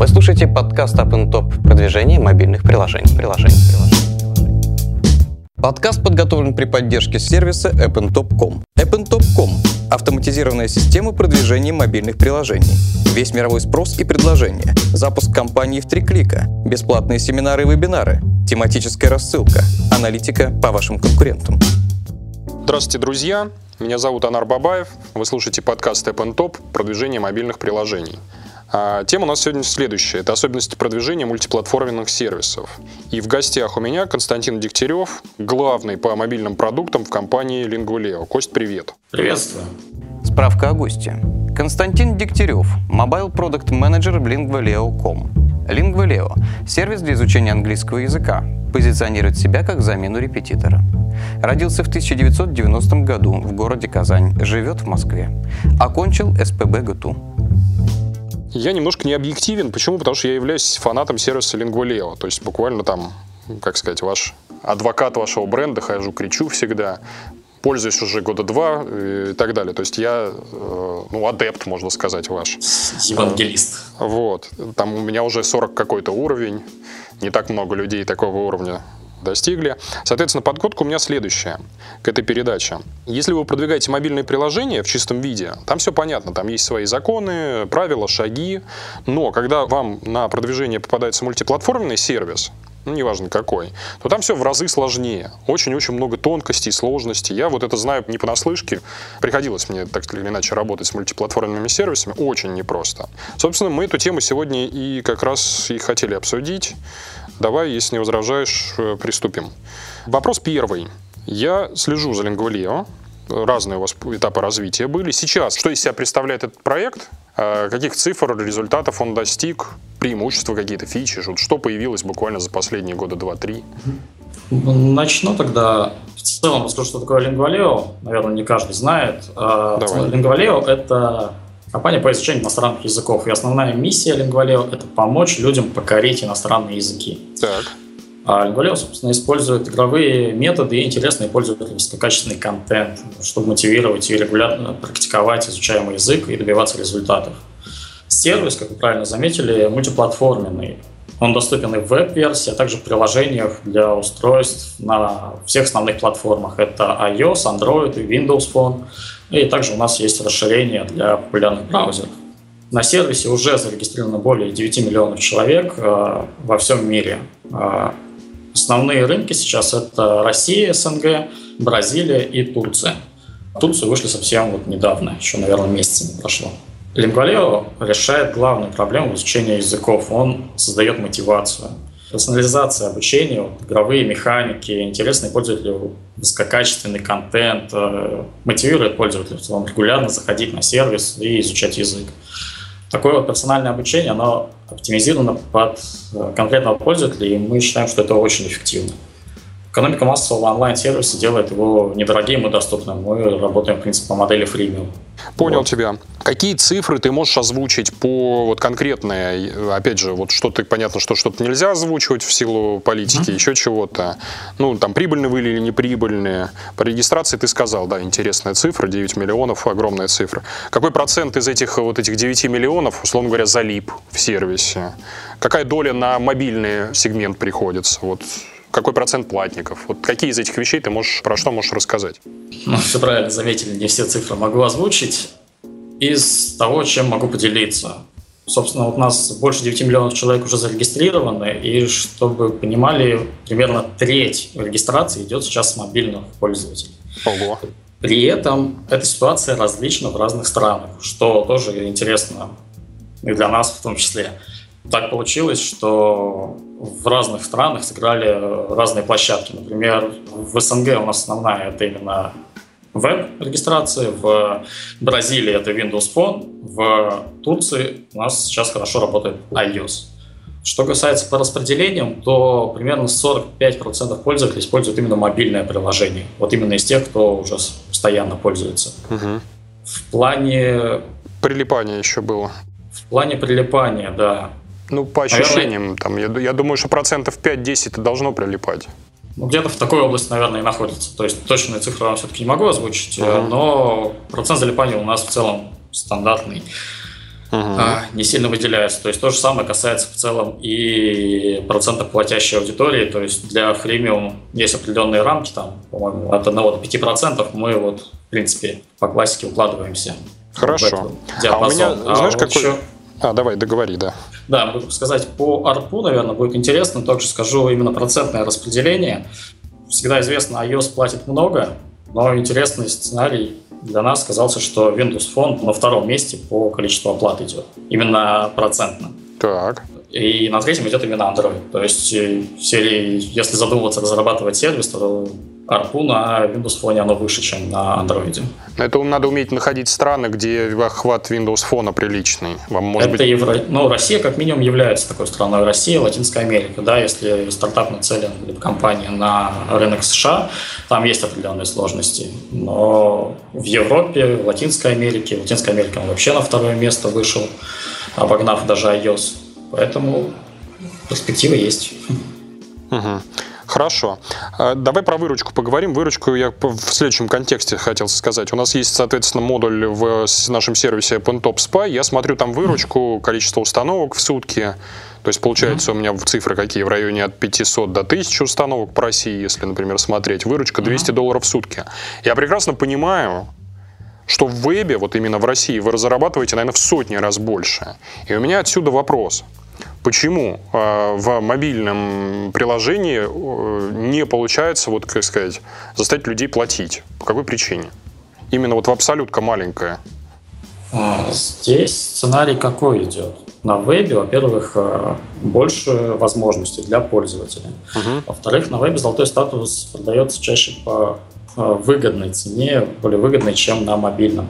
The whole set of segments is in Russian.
Вы слушаете подкаст Up Top продвижение мобильных приложений, приложений. Подкаст подготовлен при поддержке сервиса AppnTop.com. AppnTop.com – автоматизированная система продвижения мобильных приложений. Весь мировой спрос и предложения. Запуск компании в три клика. Бесплатные семинары и вебинары. Тематическая рассылка. Аналитика по вашим конкурентам. Здравствуйте, друзья! Меня зовут Анар Бабаев. Вы слушаете подкаст AppnTop «Продвижение мобильных приложений». А, тема у нас сегодня следующая. Это особенности продвижения мультиплатформенных сервисов. И в гостях у меня Константин Дегтярев, главный по мобильным продуктам в компании Lingvaleo. Кость, привет. Приветствую. Справка о госте. Константин Дегтярев, Mobile Product Manager в Lingvaleo.com. Lingvaleo – сервис для изучения английского языка, позиционирует себя как замену репетитора. Родился в 1990 году в городе Казань, живет в Москве. Окончил СПБ ГТУ. Я немножко не объективен. Почему? Потому что я являюсь фанатом сервиса Lingualeo. То есть буквально там, как сказать, ваш адвокат вашего бренда, хожу, кричу всегда пользуюсь уже года два и так далее. То есть я, э, ну, адепт, можно сказать, ваш. Евангелист. Вот. Там у меня уже 40 какой-то уровень. Не так много людей такого уровня достигли. Соответственно, подготка у меня следующая к этой передаче. Если вы продвигаете мобильные приложения в чистом виде, там все понятно, там есть свои законы, правила, шаги, но когда вам на продвижение попадается мультиплатформенный сервис, ну, неважно какой, то там все в разы сложнее. Очень-очень много тонкостей, сложностей. Я вот это знаю не понаслышке. Приходилось мне так или иначе работать с мультиплатформенными сервисами. Очень непросто. Собственно, мы эту тему сегодня и как раз и хотели обсудить. Давай, если не возражаешь, э, приступим. Вопрос первый. Я слежу за Lingvaleo. Разные у вас этапы развития были. Сейчас, что из себя представляет этот проект? А каких цифр, результатов он достиг? Преимущества какие-то, фичи? Что появилось буквально за последние года два-три? Начну тогда. В целом расскажу, что такое Lingvaleo. Наверное, не каждый знает. А, Давай. Это Компания по изучению иностранных языков. И основная миссия Lingvaleo – это помочь людям покорить иностранные языки. Так. А Lingvaleo, собственно, использует игровые методы и интересный пользовательский качественный контент, чтобы мотивировать и регулярно практиковать изучаемый язык и добиваться результатов. Сервис, как вы правильно заметили, мультиплатформенный. Он доступен и в веб-версии, а также в приложениях для устройств на всех основных платформах. Это iOS, Android и Windows Phone. И также у нас есть расширение для популярных браузеров. На сервисе уже зарегистрировано более 9 миллионов человек э, во всем мире. Э, основные рынки сейчас это Россия, СНГ, Бразилия и Турция. Турцию вышли совсем вот недавно, еще, наверное, месяца не прошло. Lingvaleo решает главную проблему изучения языков. Он создает мотивацию. Персонализация обучения, игровые механики, интересный пользователю высококачественный контент, э, мотивирует пользователя регулярно заходить на сервис и изучать язык. Такое вот персональное обучение, оно оптимизировано под э, конкретного пользователя, и мы считаем, что это очень эффективно. Экономика массового онлайн-сервиса делает его недорогим и доступным. Мы работаем, в принципе, по модели фримиум. Понял вот. тебя. Какие цифры ты можешь озвучить по вот конкретные, опять же, вот что-то, понятно, что что-то нельзя озвучивать в силу политики, mm-hmm. еще чего-то. Ну, там, прибыльные вы или неприбыльные. По регистрации ты сказал, да, интересная цифра, 9 миллионов, огромная цифра. Какой процент из этих вот этих 9 миллионов, условно говоря, залип в сервисе? Какая доля на мобильный сегмент приходится? Вот какой процент платников? Вот какие из этих вещей ты можешь, про что можешь рассказать? Ну, все правильно заметили, не все цифры могу озвучить. Из того, чем могу поделиться. Собственно, вот у нас больше 9 миллионов человек уже зарегистрированы, и чтобы вы понимали, примерно треть регистрации идет сейчас с мобильных пользователей. Ого. При этом эта ситуация различна в разных странах, что тоже интересно и для нас в том числе так получилось, что в разных странах сыграли разные площадки. Например, в СНГ у нас основная это именно веб-регистрации, в Бразилии это Windows Phone, в Турции у нас сейчас хорошо работает iOS. Что касается по распределениям, то примерно 45% пользователей используют именно мобильное приложение. Вот именно из тех, кто уже постоянно пользуется. Угу. В плане... Прилипания еще было. В плане прилипания, да. Ну, по ощущениям, там, я, я думаю, что процентов 5-10 это должно прилипать. Ну, где-то в такой области, наверное, и находится. То есть точные цифры вам все-таки не могу озвучить, uh-huh. но процент залипания у нас в целом стандартный. угу. не сильно выделяются. То есть то же самое касается в целом и процентов платящей аудитории. То есть для фримиум есть определенные рамки, там, по-моему, от 1 до 5%. Мы вот, в принципе, по классике укладываемся. Хорошо. А у меня, а знаешь, вот какой... Еще... А, давай, договори, да. Да, сказать по ARPU, наверное, будет интересно. Также скажу именно процентное распределение. Всегда известно, iOS платит много, но интересный сценарий для нас казался, что Windows Phone на втором месте по количеству оплат идет. Именно процентно. Так. И на третьем идет именно Android. То есть, э, серии, если задумываться разрабатывать сервис, то ARPU на Windows Phone оно выше, чем на Android. Это надо уметь находить страны, где охват Windows Phone приличный. Вам, может Это быть... Евро... Ну, Россия как минимум является такой страной. Россия, Латинская Америка. Да, если стартап нацелен, либо компания на рынок США, там есть определенные сложности. Но в Европе, в Латинской Америке, в Латинской Америке он вообще на второе место вышел, обогнав даже iOS. Поэтому перспективы есть. Угу. Хорошо. А, давай про выручку поговорим. Выручку я в следующем контексте хотел сказать. У нас есть, соответственно, модуль в нашем сервисе OpenTop Spy. Я смотрю там выручку, количество установок в сутки. То есть, получается, mm-hmm. у меня цифры какие? В районе от 500 до 1000 установок по России, если, например, смотреть. Выручка 200 mm-hmm. долларов в сутки. Я прекрасно понимаю, что в вебе, вот именно в России, вы разрабатываете, наверное, в сотни раз больше. И у меня отсюда вопрос – Почему э, в мобильном приложении э, не получается, вот как сказать, заставить людей платить? По какой причине? Именно вот в абсолютка маленькая. А, здесь сценарий какой идет? На вебе, во-первых, э, больше возможностей для пользователя. Угу. Во-вторых, на вебе золотой статус продается чаще по выгодной цене, более выгодной, чем на мобильном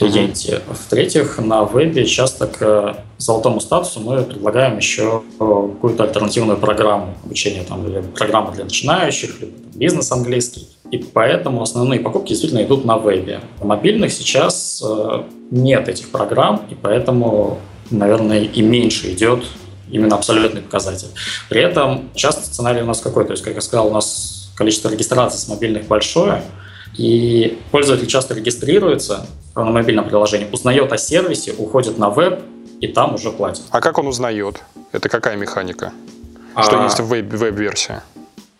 клиенте. В-третьих, на вебе часто к золотому статусу мы предлагаем еще какую-то альтернативную программу обучения, там, или программу для начинающих, или бизнес английский. И поэтому основные покупки действительно идут на вебе. В мобильных сейчас э, нет этих программ, и поэтому, наверное, и меньше идет именно абсолютный показатель. При этом часто сценарий у нас какой? То есть, как я сказал, у нас количество регистраций с мобильных большое, и пользователь часто регистрируется на мобильном приложении, узнает о сервисе, уходит на веб и там уже платит. А как он узнает? Это какая механика? Что а... есть в веб- веб-версии?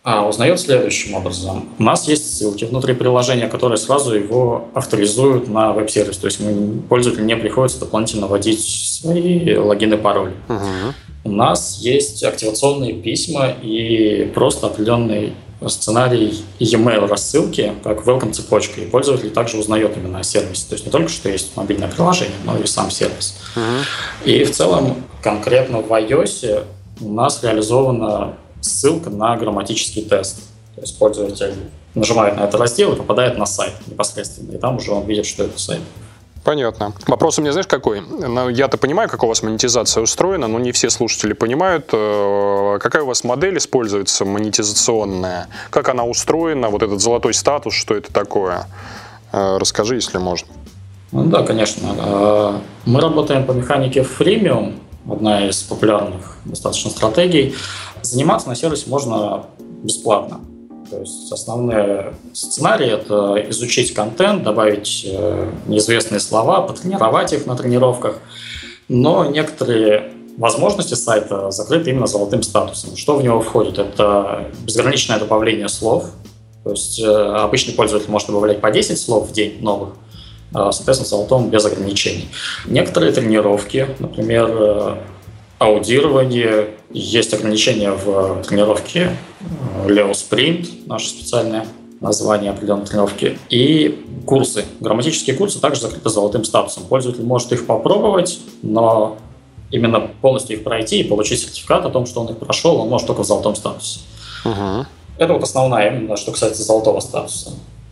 А, узнает следующим образом. У нас есть ссылки внутри приложения, которые сразу его авторизуют на веб-сервис. То есть мы, пользователю не приходится дополнительно вводить свои логины и пароли. Угу. У нас есть активационные письма и просто определенный сценарий e-mail рассылки как welcome цепочка, и пользователь также узнает именно о сервисе. То есть не только что есть мобильное приложение, но и сам сервис. Uh-huh. И в целом конкретно в iOS у нас реализована ссылка на грамматический тест. То есть пользователь нажимает на этот раздел и попадает на сайт непосредственно, и там уже он видит, что это сайт. Понятно. Вопрос у меня, знаешь, какой? Ну, я-то понимаю, как у вас монетизация устроена, но не все слушатели понимают, э, какая у вас модель используется монетизационная, как она устроена, вот этот золотой статус, что это такое. Э, расскажи, если можно. Ну, да, конечно. Э, мы работаем по механике freemium, одна из популярных достаточно стратегий. Заниматься на сервисе можно бесплатно. То есть основные сценарии — это изучить контент, добавить э, неизвестные слова, потренировать их на тренировках. Но некоторые возможности сайта закрыты именно золотым статусом. Что в него входит? Это безграничное добавление слов. То есть э, обычный пользователь может добавлять по 10 слов в день новых, а, соответственно, золотом без ограничений. Некоторые тренировки, например, э, аудирование. Есть ограничения в тренировке Leo Sprint, наше специальное название определенной тренировки, и курсы. Грамматические курсы также закрыты золотым статусом. Пользователь может их попробовать, но именно полностью их пройти и получить сертификат о том, что он их прошел, он может только в золотом статусе. Угу. Это вот основная, именно что касается золотого статуса.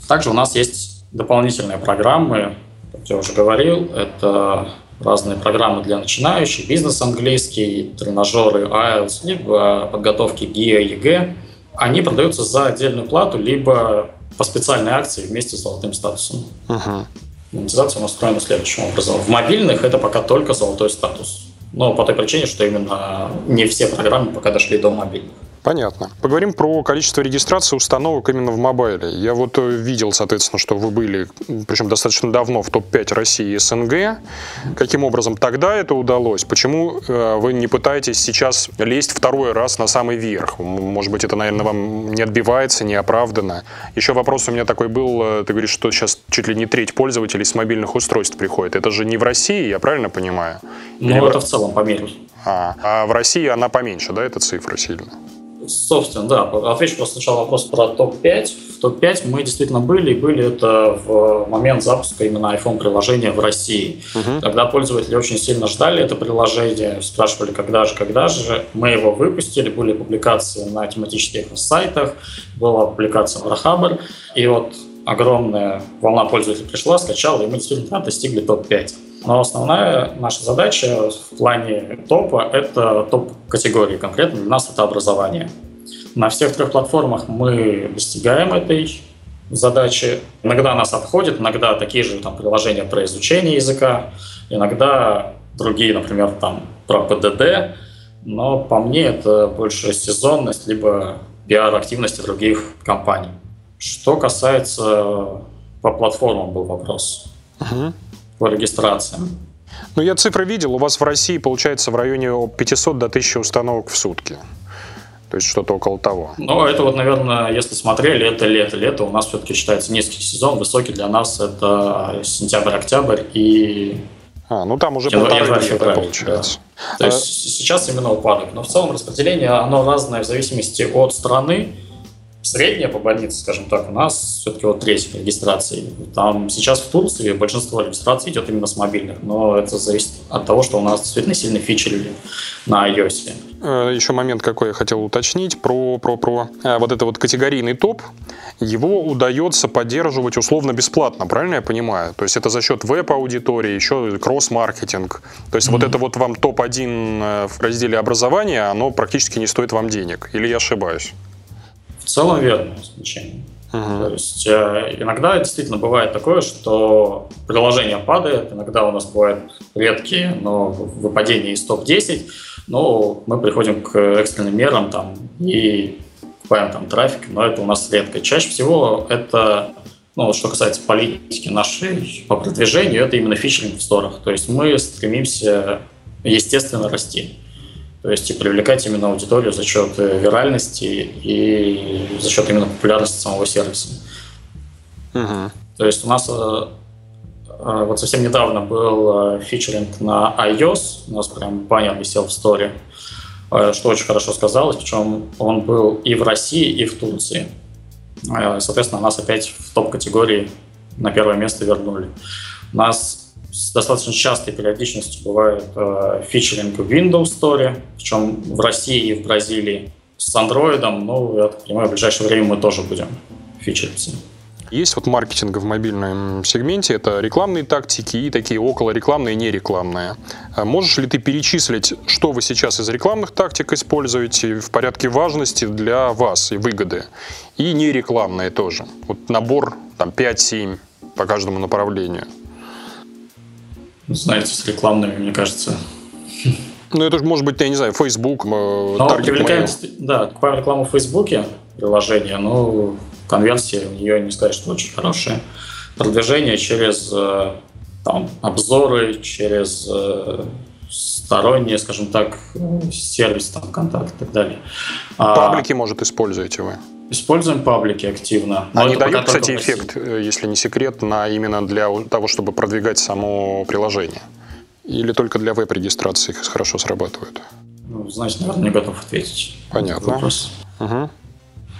Также у нас есть дополнительные программы, как я уже говорил, это разные программы для начинающих, бизнес английский, тренажеры IELTS, либо подготовки ГИА, ЕГЭ. Они продаются за отдельную плату, либо по специальной акции вместе с золотым статусом. Uh-huh. Монетизация устроена следующим образом. В мобильных это пока только золотой статус. Но по той причине, что именно не все программы пока дошли до мобильных. Понятно. Поговорим про количество регистрации установок именно в мобайле. Я вот э, видел, соответственно, что вы были, причем достаточно давно, в топ-5 России и СНГ. Каким образом тогда это удалось? Почему э, вы не пытаетесь сейчас лезть второй раз на самый верх? Может быть, это, наверное, вам не отбивается, не оправдано. Еще вопрос у меня такой был, э, ты говоришь, что сейчас чуть ли не треть пользователей с мобильных устройств приходит. Это же не в России, я правильно понимаю? Ну, Или это в целом по миру. А, а в России она поменьше, да, эта цифра сильно? Собственно, да. Отвечу просто сначала вопрос про топ-5. В топ-5 мы действительно были, и были это в момент запуска именно iPhone-приложения в России. Угу. Когда пользователи очень сильно ждали это приложение, спрашивали, когда же, когда же. Мы его выпустили, были публикации на тематических сайтах, была публикация в Рахабр, и вот огромная волна пользователей пришла, скачала, и мы действительно достигли топ-5. Но основная наша задача в плане топа – это топ-категории. Конкретно для нас это образование. На всех трех платформах мы достигаем этой задачи. Иногда нас обходят, иногда такие же там, приложения про изучение языка, иногда другие, например, там, про ПДД. Но по мне это больше сезонность, либо пиар-активности других компаний. Что касается по платформам был вопрос. Uh-huh по регистрациям. Ну, я цифры видел. У вас в России получается в районе 500 до 1000 установок в сутки. То есть что-то около того. Ну, это вот, наверное, если смотрели, это лето. Лето у нас все-таки считается низкий сезон. Высокий для нас это сентябрь-октябрь и а, ну там уже полтора месяца получается. Да. То есть а... сейчас именно упадок. Но в целом распределение, оно разное в зависимости от страны. Средняя по больнице, скажем так, у нас все-таки вот треть регистрации. Там сейчас в Турции большинство регистраций идет именно с мобильных, но это зависит от того, что у нас действительно сильно фичерили на iOS. Э, Еще момент, какой я хотел уточнить про, про, про э, вот это вот категорийный топ. Его удается поддерживать условно бесплатно, правильно я понимаю? То есть это за счет веб-аудитории, еще кросс-маркетинг. То есть mm-hmm. вот это вот вам топ-1 э, в разделе образования, оно практически не стоит вам денег. Или я ошибаюсь? В целом верное значение. Uh-huh. То есть э, иногда действительно бывает такое, что приложение падает, иногда у нас бывают редкие, но выпадения из топ-10, но мы приходим к экстренным мерам там, и покупаем там трафик, но это у нас редко. Чаще всего это, ну, что касается политики нашей по продвижению, это именно фичеринг в сторах. То есть мы стремимся естественно расти. То есть и привлекать именно аудиторию за счет э, виральности и за счет именно популярности самого сервиса. Угу. То есть у нас э, э, вот совсем недавно был фичеринг на iOS, у нас прям баннер висел в сторе, что очень хорошо сказалось, причем он был и в России, и в Турции. Соответственно, нас опять в топ-категории на первое место вернули. У нас с достаточно частой периодичностью бывает э, фичеринг в Windows Store, причем в России и в Бразилии с Android, ну, я так понимаю, в ближайшее время мы тоже будем фичериться. Есть вот маркетинг в мобильном сегменте, это рекламные тактики и такие около рекламные, нерекламные. А можешь ли ты перечислить, что вы сейчас из рекламных тактик используете в порядке важности для вас и выгоды? И нерекламные тоже. Вот набор там 5-7 по каждому направлению знаете, с рекламными, мне кажется. Ну, это же может быть, я не знаю, Facebook, э, ну, привлекаем, Да, покупаем рекламу в Фейсбуке, приложение, но конверсия у нее, не сказать, что очень хорошая. Продвижение через э, там, обзоры, через э, сторонние, скажем так, сервис, там, контакт и так далее. А Паблики, может, используете вы? Используем паблики активно. Они дают, кстати, эффект, э, если не секрет, на именно для того, чтобы продвигать само приложение? Или только для веб-регистрации хорошо срабатывают? Ну, значит, наверное, не готов ответить. Понятно. Вопрос. Угу.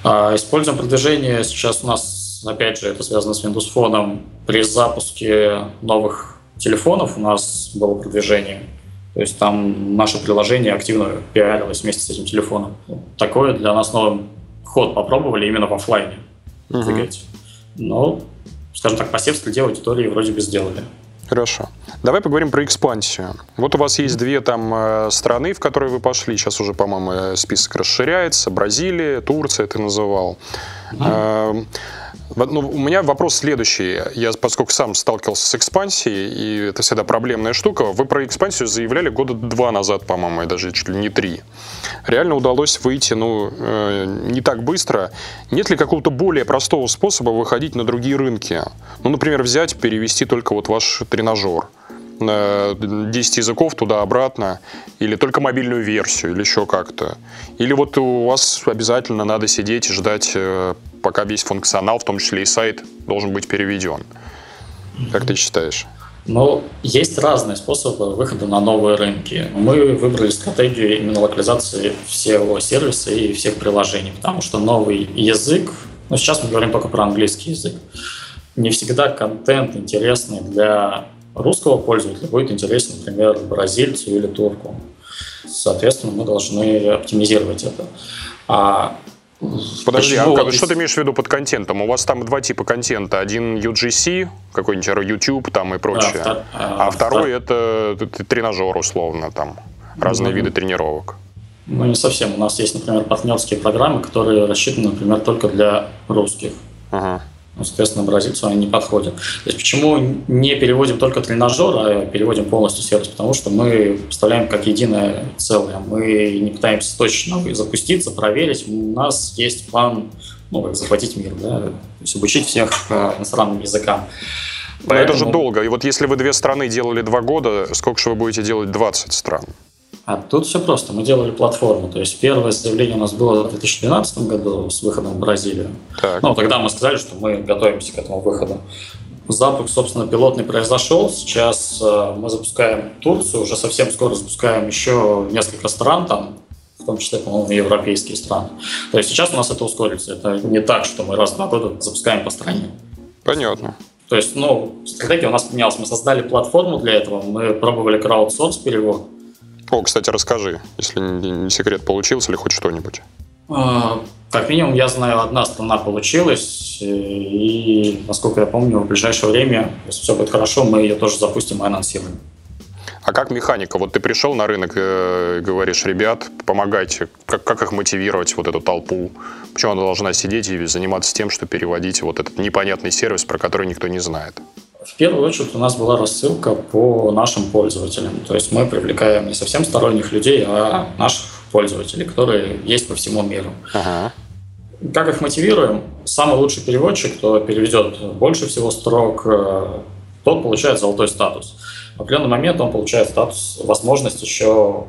А, используем продвижение. Сейчас у нас, опять же, это связано с Windows Phone. При запуске новых телефонов у нас было продвижение. То есть там наше приложение активно пиарилось вместе с этим телефоном. Такое для нас новым ход попробовали именно в офлайне угу. двигать. Но, скажем так, посев среди аудитории вроде бы сделали. Хорошо. Давай поговорим про экспансию. Вот у вас есть две там э, страны, в которые вы пошли. Сейчас уже, по-моему, э, список расширяется. Бразилия, Турция ты называл. Ну, у меня вопрос следующий. Я, поскольку сам сталкивался с экспансией, и это всегда проблемная штука, вы про экспансию заявляли года два назад, по-моему, и даже чуть ли не три. Реально удалось выйти, ну, э, не так быстро. Нет ли какого-то более простого способа выходить на другие рынки? Ну, например, взять, перевести только вот ваш тренажер. 10 языков туда-обратно, или только мобильную версию, или еще как-то. Или вот у вас обязательно надо сидеть и ждать, э, пока весь функционал, в том числе и сайт, должен быть переведен. Как ты считаешь? Ну, есть разные способы выхода на новые рынки. Мы выбрали стратегию именно локализации всего сервиса и всех приложений, потому что новый язык, ну, сейчас мы говорим только про английский язык, не всегда контент интересный для русского пользователя будет интересен, например, бразильцу или турку. Соответственно, мы должны оптимизировать это. А Подожди, а как, что ты имеешь в виду под контентом? У вас там два типа контента. Один UGC, какой-нибудь YouTube там и прочее. Да, а, а второй это, тренажер, условно, там разные mm-hmm. виды тренировок. Ну, не совсем. У нас есть, например, партнерские программы, которые рассчитаны, например, только для русских. Ага. Ну, соответственно, бразильцу они не подходят. То есть почему не переводим только тренажер, а переводим полностью сервис? Потому что мы представляем как единое целое. Мы не пытаемся точно запуститься, проверить. У нас есть план ну, как захватить мир, да? то есть обучить всех э, иностранным языкам. Но Поэтому... это же долго. И вот если вы две страны делали два года, сколько же вы будете делать 20 стран? А тут все просто. Мы делали платформу. То есть первое заявление у нас было в 2012 году с выходом в Бразилию. Так. Ну, тогда мы сказали, что мы готовимся к этому выходу. Запуск, собственно, пилотный произошел. Сейчас э, мы запускаем Турцию, уже совсем скоро запускаем еще несколько стран там, в том числе, по-моему, европейские страны. То есть сейчас у нас это ускорится. Это не так, что мы раз в два года запускаем по стране. Понятно. То есть, ну, стратегия у нас поменялась. Мы создали платформу для этого, мы пробовали краудсорс перевод, о, кстати, расскажи, если не секрет, получился ли хоть что-нибудь? А, как минимум, я знаю, одна страна получилась, и, насколько я помню, в ближайшее время, если все будет хорошо, мы ее тоже запустим и анонсируем. А как механика? Вот ты пришел на рынок э, и говоришь, ребят, помогайте. Как, как их мотивировать, вот эту толпу? Почему она должна сидеть и заниматься тем, что переводить вот этот непонятный сервис, про который никто не знает? В первую очередь у нас была рассылка по нашим пользователям. То есть мы привлекаем не совсем сторонних людей, а наших пользователей, которые есть по всему миру. Ага. Как их мотивируем? Самый лучший переводчик, кто переведет больше всего строк, э, тот получает золотой статус. В определенный момент он получает статус, возможность еще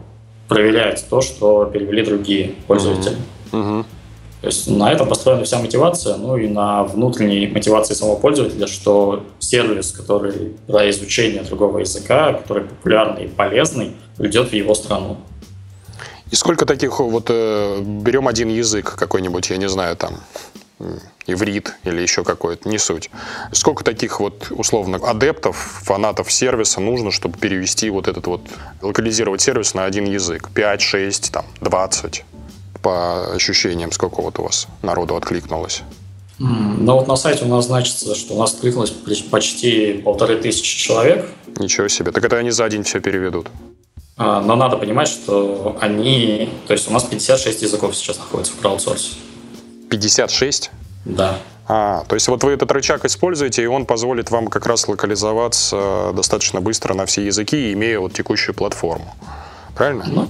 проверять то, что перевели другие пользователи. Uh-huh. Uh-huh. То есть на этом построена вся мотивация, ну и на внутренней мотивации самого пользователя, что сервис, который про изучение другого языка, который популярный и полезный, придет в его страну. И сколько таких вот э, берем один язык какой-нибудь, я не знаю, там иврит или еще какой-то, не суть. Сколько таких вот условно адептов, фанатов сервиса нужно, чтобы перевести вот этот вот, локализировать сервис на один язык? 5, 6, там, 20? По ощущениям, сколько вот у вас народу откликнулось? Ну вот на сайте у нас значится, что у нас откликнулось почти полторы тысячи человек. Ничего себе. Так это они за день все переведут? А, но надо понимать, что они... То есть у нас 56 языков сейчас находится в краудсорсе. 56? Да. А, то есть вот вы этот рычаг используете, и он позволит вам как раз локализоваться достаточно быстро на все языки, имея вот текущую платформу. Правильно? Ну,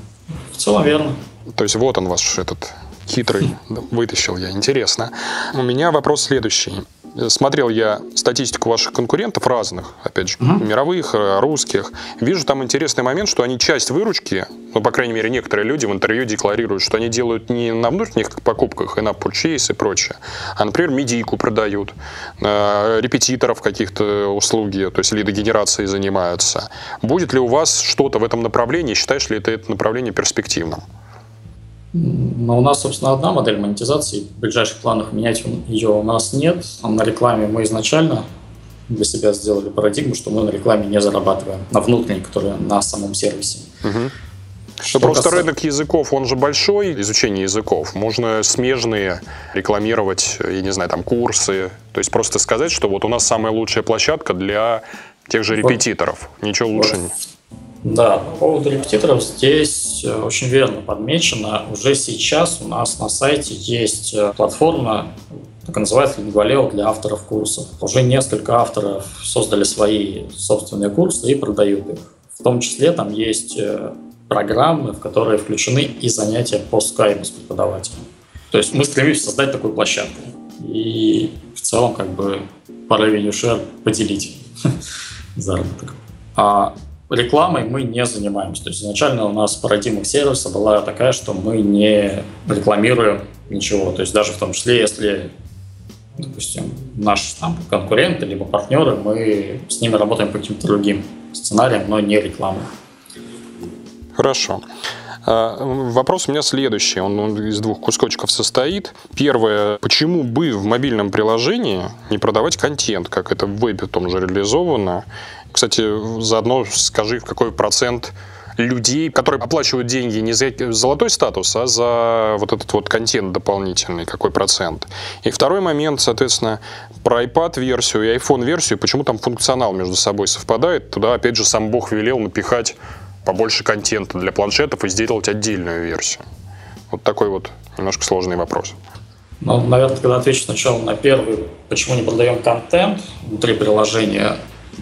в целом верно. То есть вот он ваш этот хитрый вытащил я. Интересно. У меня вопрос следующий. Смотрел я статистику ваших конкурентов разных, опять же, uh-huh. мировых, э, русских. Вижу там интересный момент, что они часть выручки, ну, по крайней мере, некоторые люди в интервью декларируют, что они делают не на внутренних покупках и на purchase и прочее, а, например, медийку продают, э, репетиторов каких-то услуги, то есть лидогенерацией занимаются. Будет ли у вас что-то в этом направлении? Считаешь ли это, это направление перспективным? Но у нас, собственно, одна модель монетизации. В ближайших планах менять ее у нас нет. На рекламе мы изначально для себя сделали парадигму, что мы на рекламе не зарабатываем, на внутренней, которая на самом сервисе. Угу. Что просто касается... рынок языков, он же большой, изучение языков. Можно смежные рекламировать, я не знаю, там курсы. То есть просто сказать, что вот у нас самая лучшая площадка для тех же репетиторов. Вот. Ничего лучше вот. Да, по поводу репетиторов здесь э, очень верно подмечено. Уже сейчас у нас на сайте есть э, платформа, так называется Лингвалео для авторов курсов. Уже несколько авторов создали свои собственные курсы и продают их. В том числе там есть э, программы, в которые включены и занятия по скайпу с преподавателем. То есть мы стремимся создать такую площадку. И в целом как бы по revenue поделить заработок. А рекламой мы не занимаемся. То есть изначально у нас парадигма сервиса была такая, что мы не рекламируем ничего. То есть даже в том числе, если, допустим, наш там, конкуренты либо партнеры, мы с ними работаем по каким-то другим сценариям, но не рекламой. Хорошо. А, вопрос у меня следующий. Он из двух кусочков состоит. Первое. Почему бы в мобильном приложении не продавать контент, как это в вебе том же реализовано? Кстати, заодно скажи, в какой процент людей, которые оплачивают деньги не за золотой статус, а за вот этот вот контент дополнительный, какой процент. И второй момент, соответственно, про iPad-версию и iPhone-версию, почему там функционал между собой совпадает, туда, опять же, сам Бог велел напихать побольше контента для планшетов и сделать отдельную версию. Вот такой вот немножко сложный вопрос. Ну, наверное, когда отвечу сначала на первый, почему не продаем контент внутри приложения.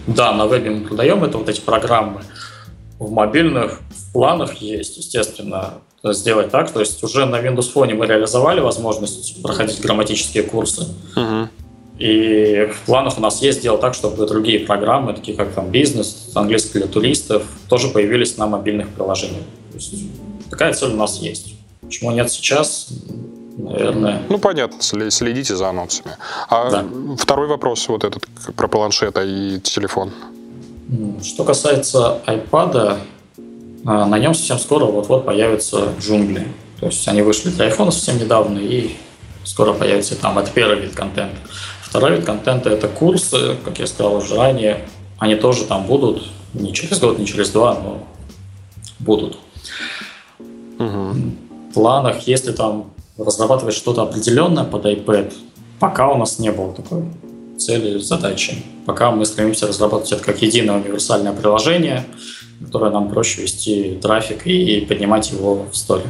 Да, на вебе мы продаем это, вот эти программы. В мобильных планах есть, естественно, сделать так. То есть уже на Windows Phone мы реализовали возможность проходить грамматические курсы. Угу. И в планах у нас есть сделать так, чтобы другие программы, такие как там бизнес, английский для туристов, тоже появились на мобильных приложениях. То есть такая цель у нас есть. Почему нет сейчас? Наверное. Ну, понятно, следите за анонсами. А да. второй вопрос вот этот про планшета и телефон. Что касается iPad, а, на нем совсем скоро вот-вот появятся джунгли. То есть они вышли для iPhone совсем недавно, и скоро появится там. Это первый вид контента. Второй вид контента – это курсы, как я сказал уже ранее. Они тоже там будут, не через год, не через два, но будут. Угу. В планах, если там разрабатывать что-то определенное под iPad, пока у нас не было такой цели, задачи. Пока мы стремимся разработать это как единое универсальное приложение, которое нам проще вести трафик и поднимать его в сторе.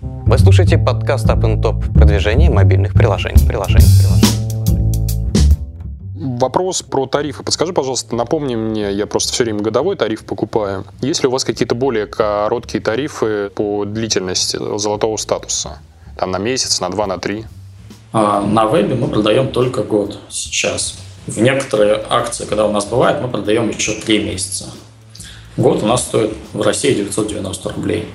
Вы слушаете подкаст Up Top продвижение мобильных приложений. приложений, приложений вопрос про тарифы. Подскажи, пожалуйста, напомни мне, я просто все время годовой тариф покупаю. Есть ли у вас какие-то более короткие тарифы по длительности золотого статуса? Там на месяц, на два, на три? А, на вебе мы продаем только год сейчас. В некоторые акции, когда у нас бывает, мы продаем еще три месяца. Год у нас стоит в России 990 рублей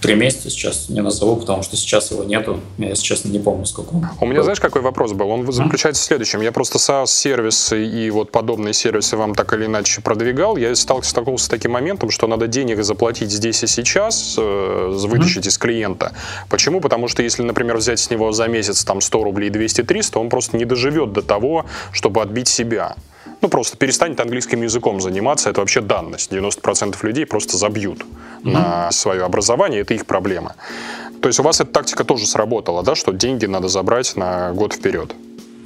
три месяца сейчас не назову, потому что сейчас его нету. Я, если честно, не помню, сколько он. У меня, знаешь, какой вопрос был? Он заключается в следующем. Я просто SaaS-сервисы и вот подобные сервисы вам так или иначе продвигал. Я столкнулся с таким моментом, что надо денег заплатить здесь и сейчас, э, вытащить из клиента. Почему? Потому что если, например, взять с него за месяц там 100 рублей 200-300, он просто не доживет до того, чтобы отбить себя ну, просто перестанет английским языком заниматься, это вообще данность. 90% людей просто забьют mm-hmm. на свое образование, это их проблема. То есть у вас эта тактика тоже сработала, да, что деньги надо забрать на год вперед?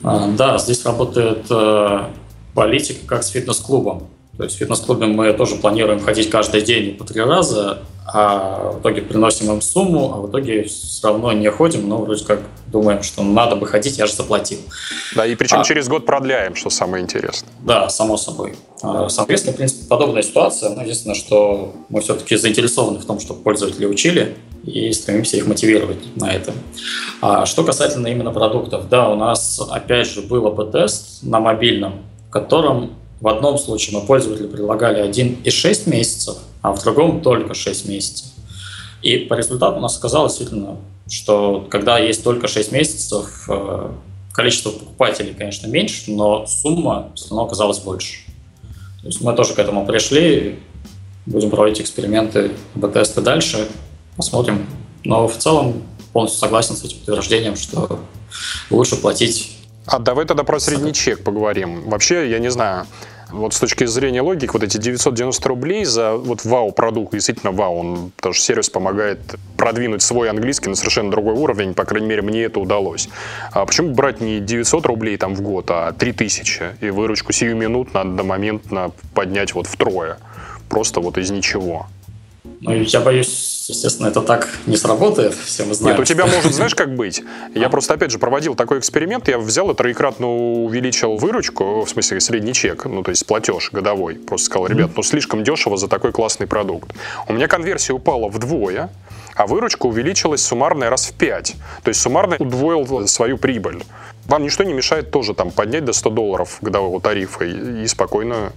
А, да, здесь работает э, политика как с фитнес-клубом. То есть в фитнес-клубе мы тоже планируем ходить каждый день по три раза, а в итоге приносим им сумму, а в итоге все равно не ходим, но вроде как думаем, что надо бы ходить, я же заплатил. Да, и причем а, через год продляем, что самое интересное. Да, само собой. А, соответственно, в принципе, подобная ситуация, но единственное, что мы все-таки заинтересованы в том, чтобы пользователи учили, и стремимся их мотивировать на это. А что касательно именно продуктов, да, у нас опять же был АП-тест на мобильном, в котором в одном случае мы пользователю предлагали 1,6 месяцев, а в другом только 6 месяцев. И по результату у нас оказалось действительно, что когда есть только 6 месяцев, э, количество покупателей, конечно, меньше, но сумма все равно оказалась больше. То есть мы тоже к этому пришли, будем проводить эксперименты, б-тесты дальше, посмотрим. Но в целом полностью согласен с этим утверждением, что лучше платить. А давай тогда про средний чек поговорим. Вообще, я не знаю, вот с точки зрения логики, вот эти 990 рублей за вот вау-продукт, действительно вау, он, потому что сервис помогает продвинуть свой английский на совершенно другой уровень, по крайней мере, мне это удалось. А почему брать не 900 рублей там в год, а 3000 и выручку сию минут надо моментно поднять вот втрое? Просто вот из ничего. Ну, я боюсь Естественно, это так не сработает, все мы знаем. Нет, у тебя может, знаешь, как быть? Я просто, опять же, проводил такой эксперимент, я взял и троекратно увеличил выручку, в смысле средний чек, ну, то есть платеж годовой. Просто сказал, ребят, ну, слишком дешево за такой классный продукт. У меня конверсия упала вдвое, а выручка увеличилась суммарно раз в 5. То есть суммарно удвоил свою прибыль. Вам ничто не мешает тоже там поднять до 100 долларов годового тарифа и, и спокойно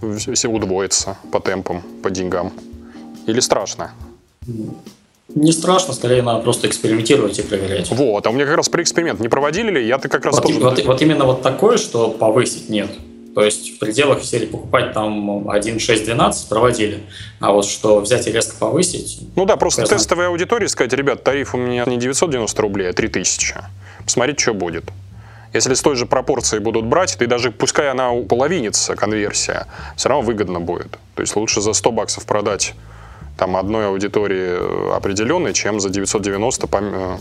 удвоиться по темпам, по деньгам. Или страшно? Не страшно, скорее надо просто экспериментировать и проверять. Вот, а у меня как раз про эксперимент не проводили ли? Я-то как раз вот, тоже... Вот, вот именно вот такое, что повысить нет. То есть в пределах серии покупать там 1, 6, 12 проводили. А вот что взять и резко повысить... Ну да, просто я тестовой аудитории сказать, ребят, тариф у меня не 990 рублей, а 3000. Посмотреть, что будет. Если с той же пропорцией будут брать, ты даже, пускай она половинится, конверсия, все равно выгодно будет. То есть лучше за 100 баксов продать там одной аудитории определенной, чем за 990 по, э,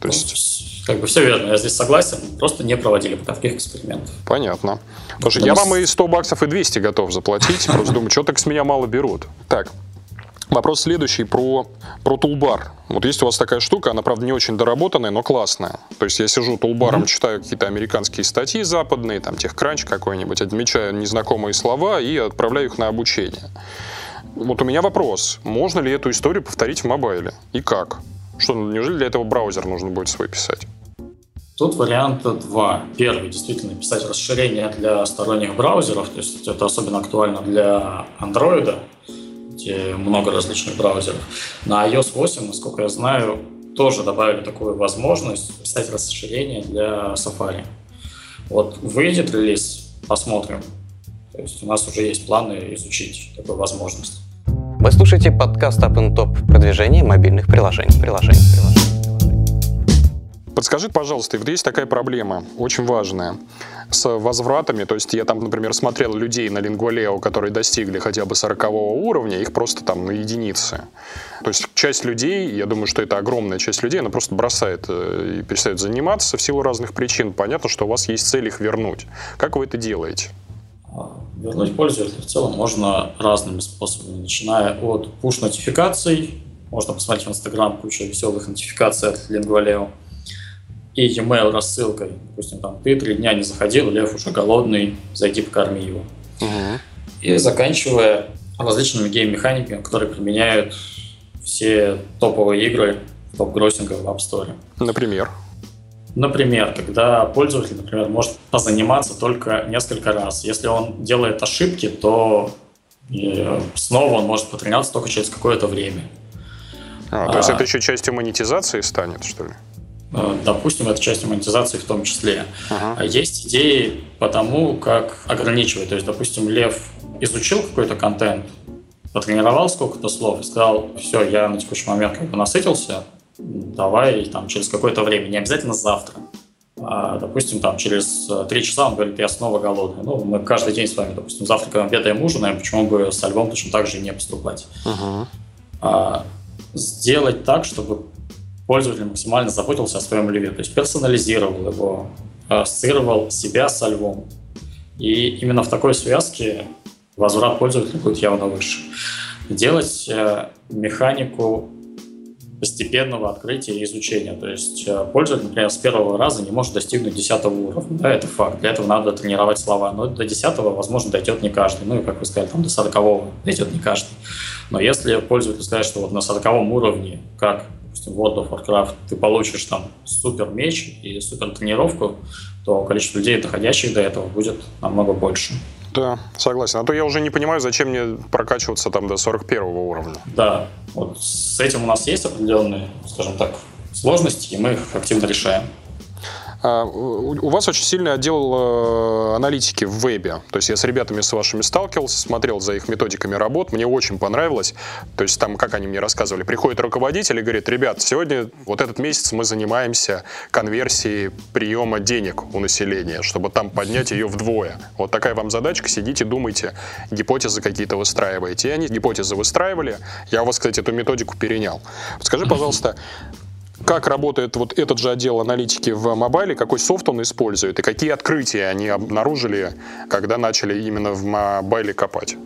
то есть... Как бы все верно, я здесь согласен, просто не проводили таких экспериментов. Понятно. Потому что я вам и 100 баксов, и 200 готов заплатить, просто думаю, что так с меня мало берут. Так, Вопрос следующий про, про тулбар. Вот есть у вас такая штука, она, правда, не очень доработанная, но классная. То есть я сижу тулбаром, mm-hmm. читаю какие-то американские статьи западные, там, техкранч какой-нибудь, отмечаю незнакомые слова и отправляю их на обучение. Вот у меня вопрос. Можно ли эту историю повторить в мобайле? И как? Что, неужели для этого браузер нужно будет свой писать? Тут варианта два. Первый, действительно, писать расширение для сторонних браузеров, то есть это особенно актуально для Android, где много различных браузеров. На iOS 8, насколько я знаю, тоже добавили такую возможность писать расширение для Safari. Вот выйдет релиз, посмотрим. То есть у нас уже есть планы изучить такую возможность. Вы слушаете подкаст Up and Top продвижение мобильных приложений. приложений, приложений. Подскажи, пожалуйста, вот есть такая проблема, очень важная, с возвратами. То есть я там, например, смотрел людей на Lingualeo, которые достигли хотя бы 40 уровня, их просто там на единицы. То есть часть людей, я думаю, что это огромная часть людей, она просто бросает э, и перестает заниматься в силу разных причин. Понятно, что у вас есть цель их вернуть. Как вы это делаете? Вернуть пользователя в целом можно разными способами, начиная от push-нотификаций, можно посмотреть в Instagram кучу веселых нотификаций от Lingualeo, и e-mail рассылкой. Допустим, там, ты три дня не заходил, Лев уже голодный, зайди покорми его. Угу. И заканчивая различными гейм-механиками, которые применяют все топовые игры топ-гроссинга в App Store. Например? Например, когда пользователь, например, может позаниматься только несколько раз. Если он делает ошибки, то э, снова он может потренироваться только через какое-то время. А, то есть а, это еще частью монетизации станет, что ли? Э, допустим, это частью монетизации в том числе. Ага. Есть идеи по тому, как ограничивать. То есть, допустим, Лев изучил какой-то контент, потренировал сколько-то слов и сказал, все, я на текущий момент как бы насытился, давай там через какое-то время, не обязательно завтра. А, допустим, там через э, три часа он говорит, я снова голодный. Ну, мы каждый день с вами, допустим, завтракаем, обедаем, ужинаем, почему бы с альбом точно так же не поступать. Uh-huh. А, сделать так, чтобы пользователь максимально заботился о своем льве, то есть персонализировал его, ассоциировал себя с львом. И именно в такой связке возврат пользователя будет явно выше. Делать э, механику постепенного открытия и изучения. То есть э, пользователь, например, с первого раза не может достигнуть 10 уровня. Да, это факт. Для этого надо тренировать слова. Но до 10 возможно, дойдет не каждый. Ну и, как вы сказали, там до 40 дойдет не каждый. Но если пользователь скажет, что вот на 40 уровне, как допустим, в World of Warcraft, ты получишь там супер меч и супер тренировку, то количество людей, доходящих до этого, будет намного больше. Да, согласен. А то я уже не понимаю, зачем мне прокачиваться там до 41 уровня. Да, вот с этим у нас есть определенные, скажем так, сложности, и мы их активно решаем. А, у вас очень сильный отдел э, аналитики в вебе. То есть я с ребятами с вашими сталкивался, смотрел за их методиками работ, мне очень понравилось. То есть там, как они мне рассказывали, приходит руководитель и говорит, ребят, сегодня вот этот месяц мы занимаемся конверсией приема денег у населения, чтобы там поднять ее вдвое. Вот такая вам задачка, сидите, думайте, гипотезы какие-то выстраиваете. И они гипотезы выстраивали. Я у вас, кстати, эту методику перенял. Скажи, пожалуйста, как работает вот этот же отдел аналитики в мобайле, какой софт он использует и какие открытия они обнаружили, когда начали именно в мобайле копать?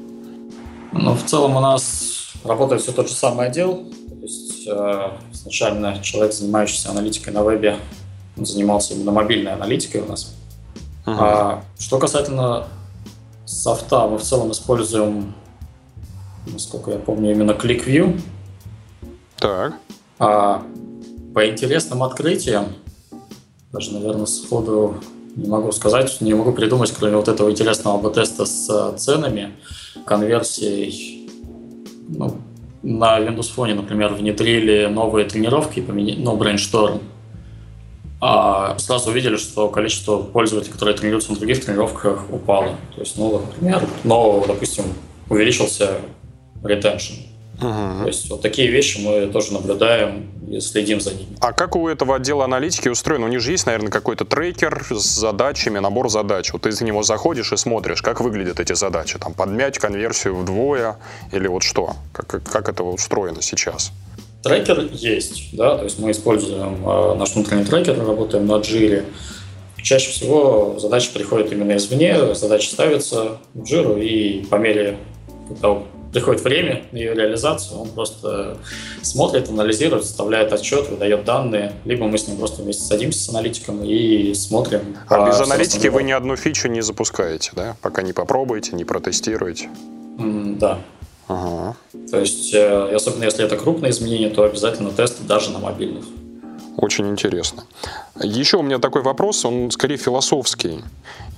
Ну, в целом у нас работает все тот же самый отдел. То есть э, изначально человек, занимающийся аналитикой на вебе, занимался именно мобильной аналитикой у нас. Uh-huh. А, что касательно софта, мы в целом используем, насколько я помню, именно ClickView. Так. А, по интересным открытиям, даже, наверное, сходу не могу сказать, не могу придумать, кроме вот этого интересного АБ-теста с э, ценами, конверсией. Ну, на Windows Phone, например, внедрили новые тренировки, ну, brainstorm, а сразу увидели, что количество пользователей, которые тренируются на других тренировках, упало. То есть, ну, например, но, допустим, увеличился retention. Угу. То есть вот такие вещи мы тоже наблюдаем и следим за ними. А как у этого отдела аналитики устроено? У них же есть, наверное, какой-то трекер с задачами, набор задач. Вот ты за него заходишь и смотришь, как выглядят эти задачи. Там подмять конверсию вдвое или вот что? Как, как это устроено сейчас? Трекер есть, да, то есть мы используем э, наш внутренний трекер, работаем на Jira. Чаще всего задачи приходят именно извне, задачи ставятся в Jira, и по мере, когда приходит время на ее реализацию, он просто смотрит, анализирует, составляет отчет, выдает данные, либо мы с ним просто вместе садимся с аналитиком и смотрим. А без аналитики вы ни одну фичу не запускаете, да? Пока не попробуете, не протестируете? Mm, да. Ага. То есть, э, особенно если это крупные изменения, то обязательно тесты даже на мобильных. Очень интересно. Еще у меня такой вопрос, он скорее философский.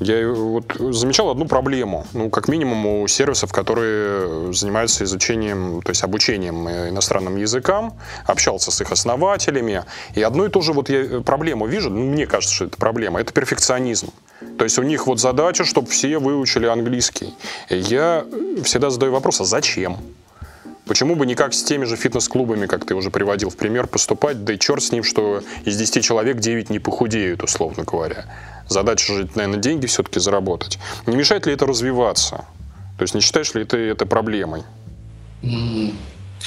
Я вот замечал одну проблему, ну, как минимум у сервисов, которые занимаются изучением, то есть обучением иностранным языкам, общался с их основателями, и одну и ту же вот я проблему вижу, ну, мне кажется, что это проблема, это перфекционизм. То есть у них вот задача, чтобы все выучили английский. Я всегда задаю вопрос, а зачем? Почему бы не как с теми же фитнес-клубами, как ты уже приводил в пример, поступать, да и черт с ним, что из 10 человек 9 не похудеют, условно говоря. Задача же, наверное, деньги все-таки заработать. Не мешает ли это развиваться? То есть не считаешь ли ты это проблемой?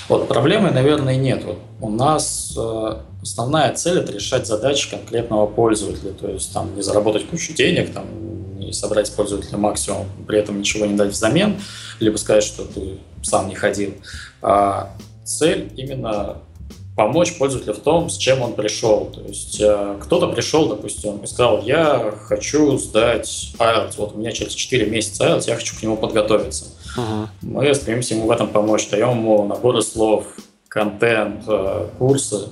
Вот проблемы, наверное, нет. Вот у нас э, основная цель это решать задачи конкретного пользователя. То есть там не заработать кучу денег, там не собрать пользователя максимум, при этом ничего не дать взамен, либо сказать, что ты сам не ходил. А цель именно помочь пользователю в том, с чем он пришел. То есть э, кто-то пришел, допустим, и сказал, я хочу сдать IELTS, вот у меня через 4 месяца IELTS, я хочу к нему подготовиться. Uh-huh. Мы стремимся ему в этом помочь, даем ему наборы слов, контент, э, курсы.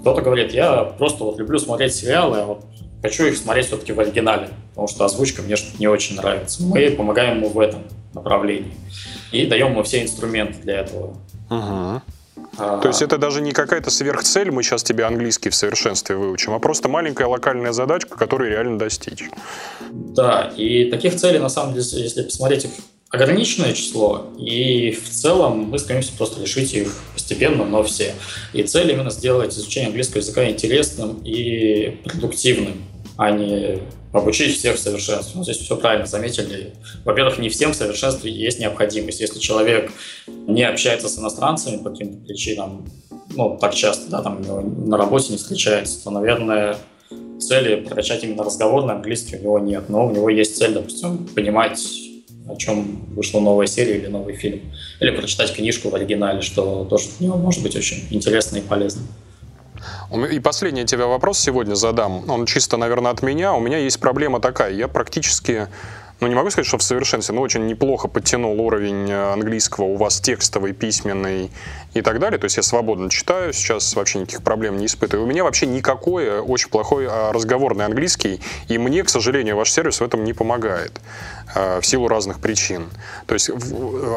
Кто-то говорит, я просто вот люблю смотреть сериалы, а вот хочу их смотреть все-таки в оригинале, потому что озвучка мне что-то не очень нравится. Мы помогаем ему в этом направлении и даем ему все инструменты для этого. Угу. А... То есть это даже не какая-то сверхцель, мы сейчас тебе английский в совершенстве выучим, а просто маленькая локальная задачка, которую реально достичь. Да, и таких целей, на самом деле, если посмотреть их ограниченное число, и в целом мы стремимся просто решить их постепенно, но все. И цель именно сделать изучение английского языка интересным и продуктивным, а не обучить всех в совершенстве. Ну, здесь все правильно заметили. Во-первых, не всем в совершенстве есть необходимость. Если человек не общается с иностранцами по каким-то причинам, ну, так часто, да, там на работе не встречается, то, наверное, цели прокачать именно разговорный английский у него нет. Но у него есть цель, допустим, понимать, о чем вышла новая серия или новый фильм. Или прочитать книжку в оригинале, что тоже для него может быть очень интересно и полезно. И последний тебе вопрос сегодня задам. Он чисто, наверное, от меня. У меня есть проблема такая. Я практически ну, не могу сказать, что в совершенстве, но очень неплохо подтянул уровень э, английского у вас текстовый, письменный и так далее. То есть я свободно читаю, сейчас вообще никаких проблем не испытываю. У меня вообще никакой э, очень плохой а, разговорный английский, и мне, к сожалению, ваш сервис в этом не помогает в силу разных причин. То есть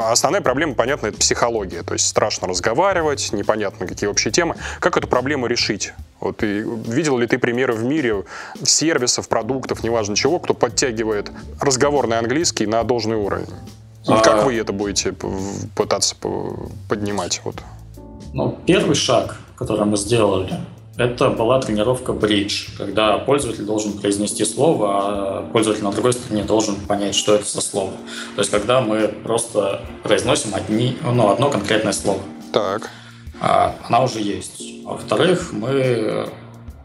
основная проблема, понятно, это психология. То есть страшно разговаривать, непонятно какие общие темы. Как эту проблему решить? Вот и видел ли ты примеры в мире сервисов, продуктов, неважно чего, кто подтягивает разговорный английский на должный уровень? И а... как вы это будете пытаться поднимать? Вот. Ну, первый шаг, который мы сделали, это была тренировка бридж, когда пользователь должен произнести слово, а пользователь на другой стороне должен понять, что это за слово. То есть, когда мы просто произносим одни, ну, одно конкретное слово. Так. А, она уже есть. Во-вторых, мы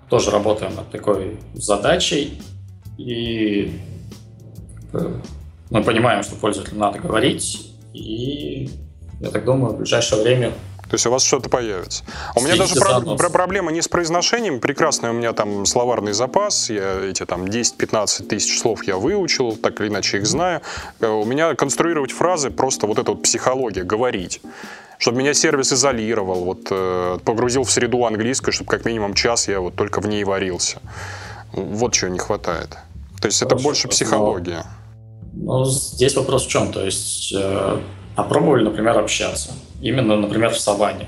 тоже работаем над такой задачей, и э, мы понимаем, что пользователю надо говорить, и я так думаю, в ближайшее время то есть у вас что-то появится. У меня даже про, про проблема не с произношением. Прекрасный у меня там словарный запас. Я эти там 10-15 тысяч слов я выучил, так или иначе их знаю. Э, у меня конструировать фразы просто вот эта вот психология, говорить чтобы меня сервис изолировал, вот э, погрузил в среду английскую, чтобы как минимум час я вот только в ней варился. Вот чего не хватает. То есть Хорошо, это больше психология. Ну, здесь вопрос в чем? То есть э, попробовали, например, общаться. Именно, например, в Саванне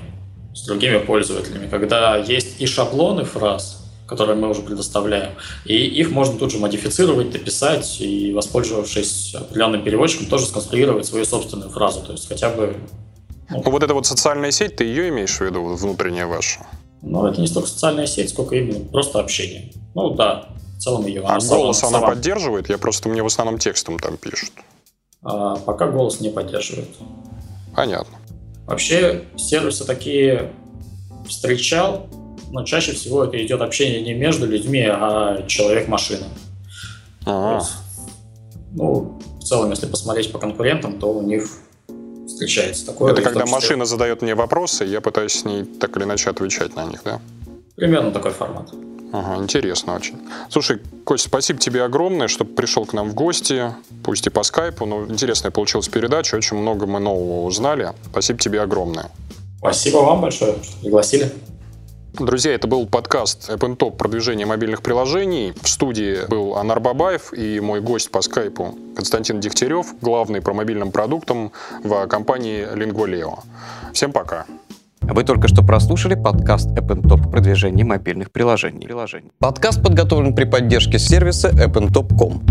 с другими пользователями, когда есть и шаблоны фраз, которые мы уже предоставляем, и их можно тут же модифицировать, дописать, и, воспользовавшись определенным переводчиком, тоже сконструировать свою собственную фразу. То есть хотя бы... Ну, вот эта вот социальная сеть, ты ее имеешь в виду, внутренняя ваша? Ну, это не столько социальная сеть, сколько именно просто общение. Ну, да, в целом ее. А голос она поддерживает? Я просто, мне в основном текстом там пишут. А, пока голос не поддерживает. Понятно. Вообще сервисы такие встречал, но чаще всего это идет общение не между людьми, а человек-машина. А. Ну, в целом, если посмотреть по конкурентам, то у них встречается такое. Это когда машина задает мне вопросы, я пытаюсь с ней так или иначе отвечать на них, да? Примерно такой формат. Ага, интересно очень. Слушай, Кость, спасибо тебе огромное, что пришел к нам в гости, пусть и по скайпу, но интересная получилась передача, очень много мы нового узнали. Спасибо тебе огромное. Спасибо вам большое, что пригласили. Друзья, это был подкаст App Top продвижение мобильных приложений. В студии был Анар Бабаев и мой гость по скайпу Константин Дегтярев, главный по мобильным продуктам в компании Lingualeo. Всем пока. Вы только что прослушали подкаст App Top продвижение мобильных приложений. Подкаст подготовлен при поддержке сервиса appntop.com.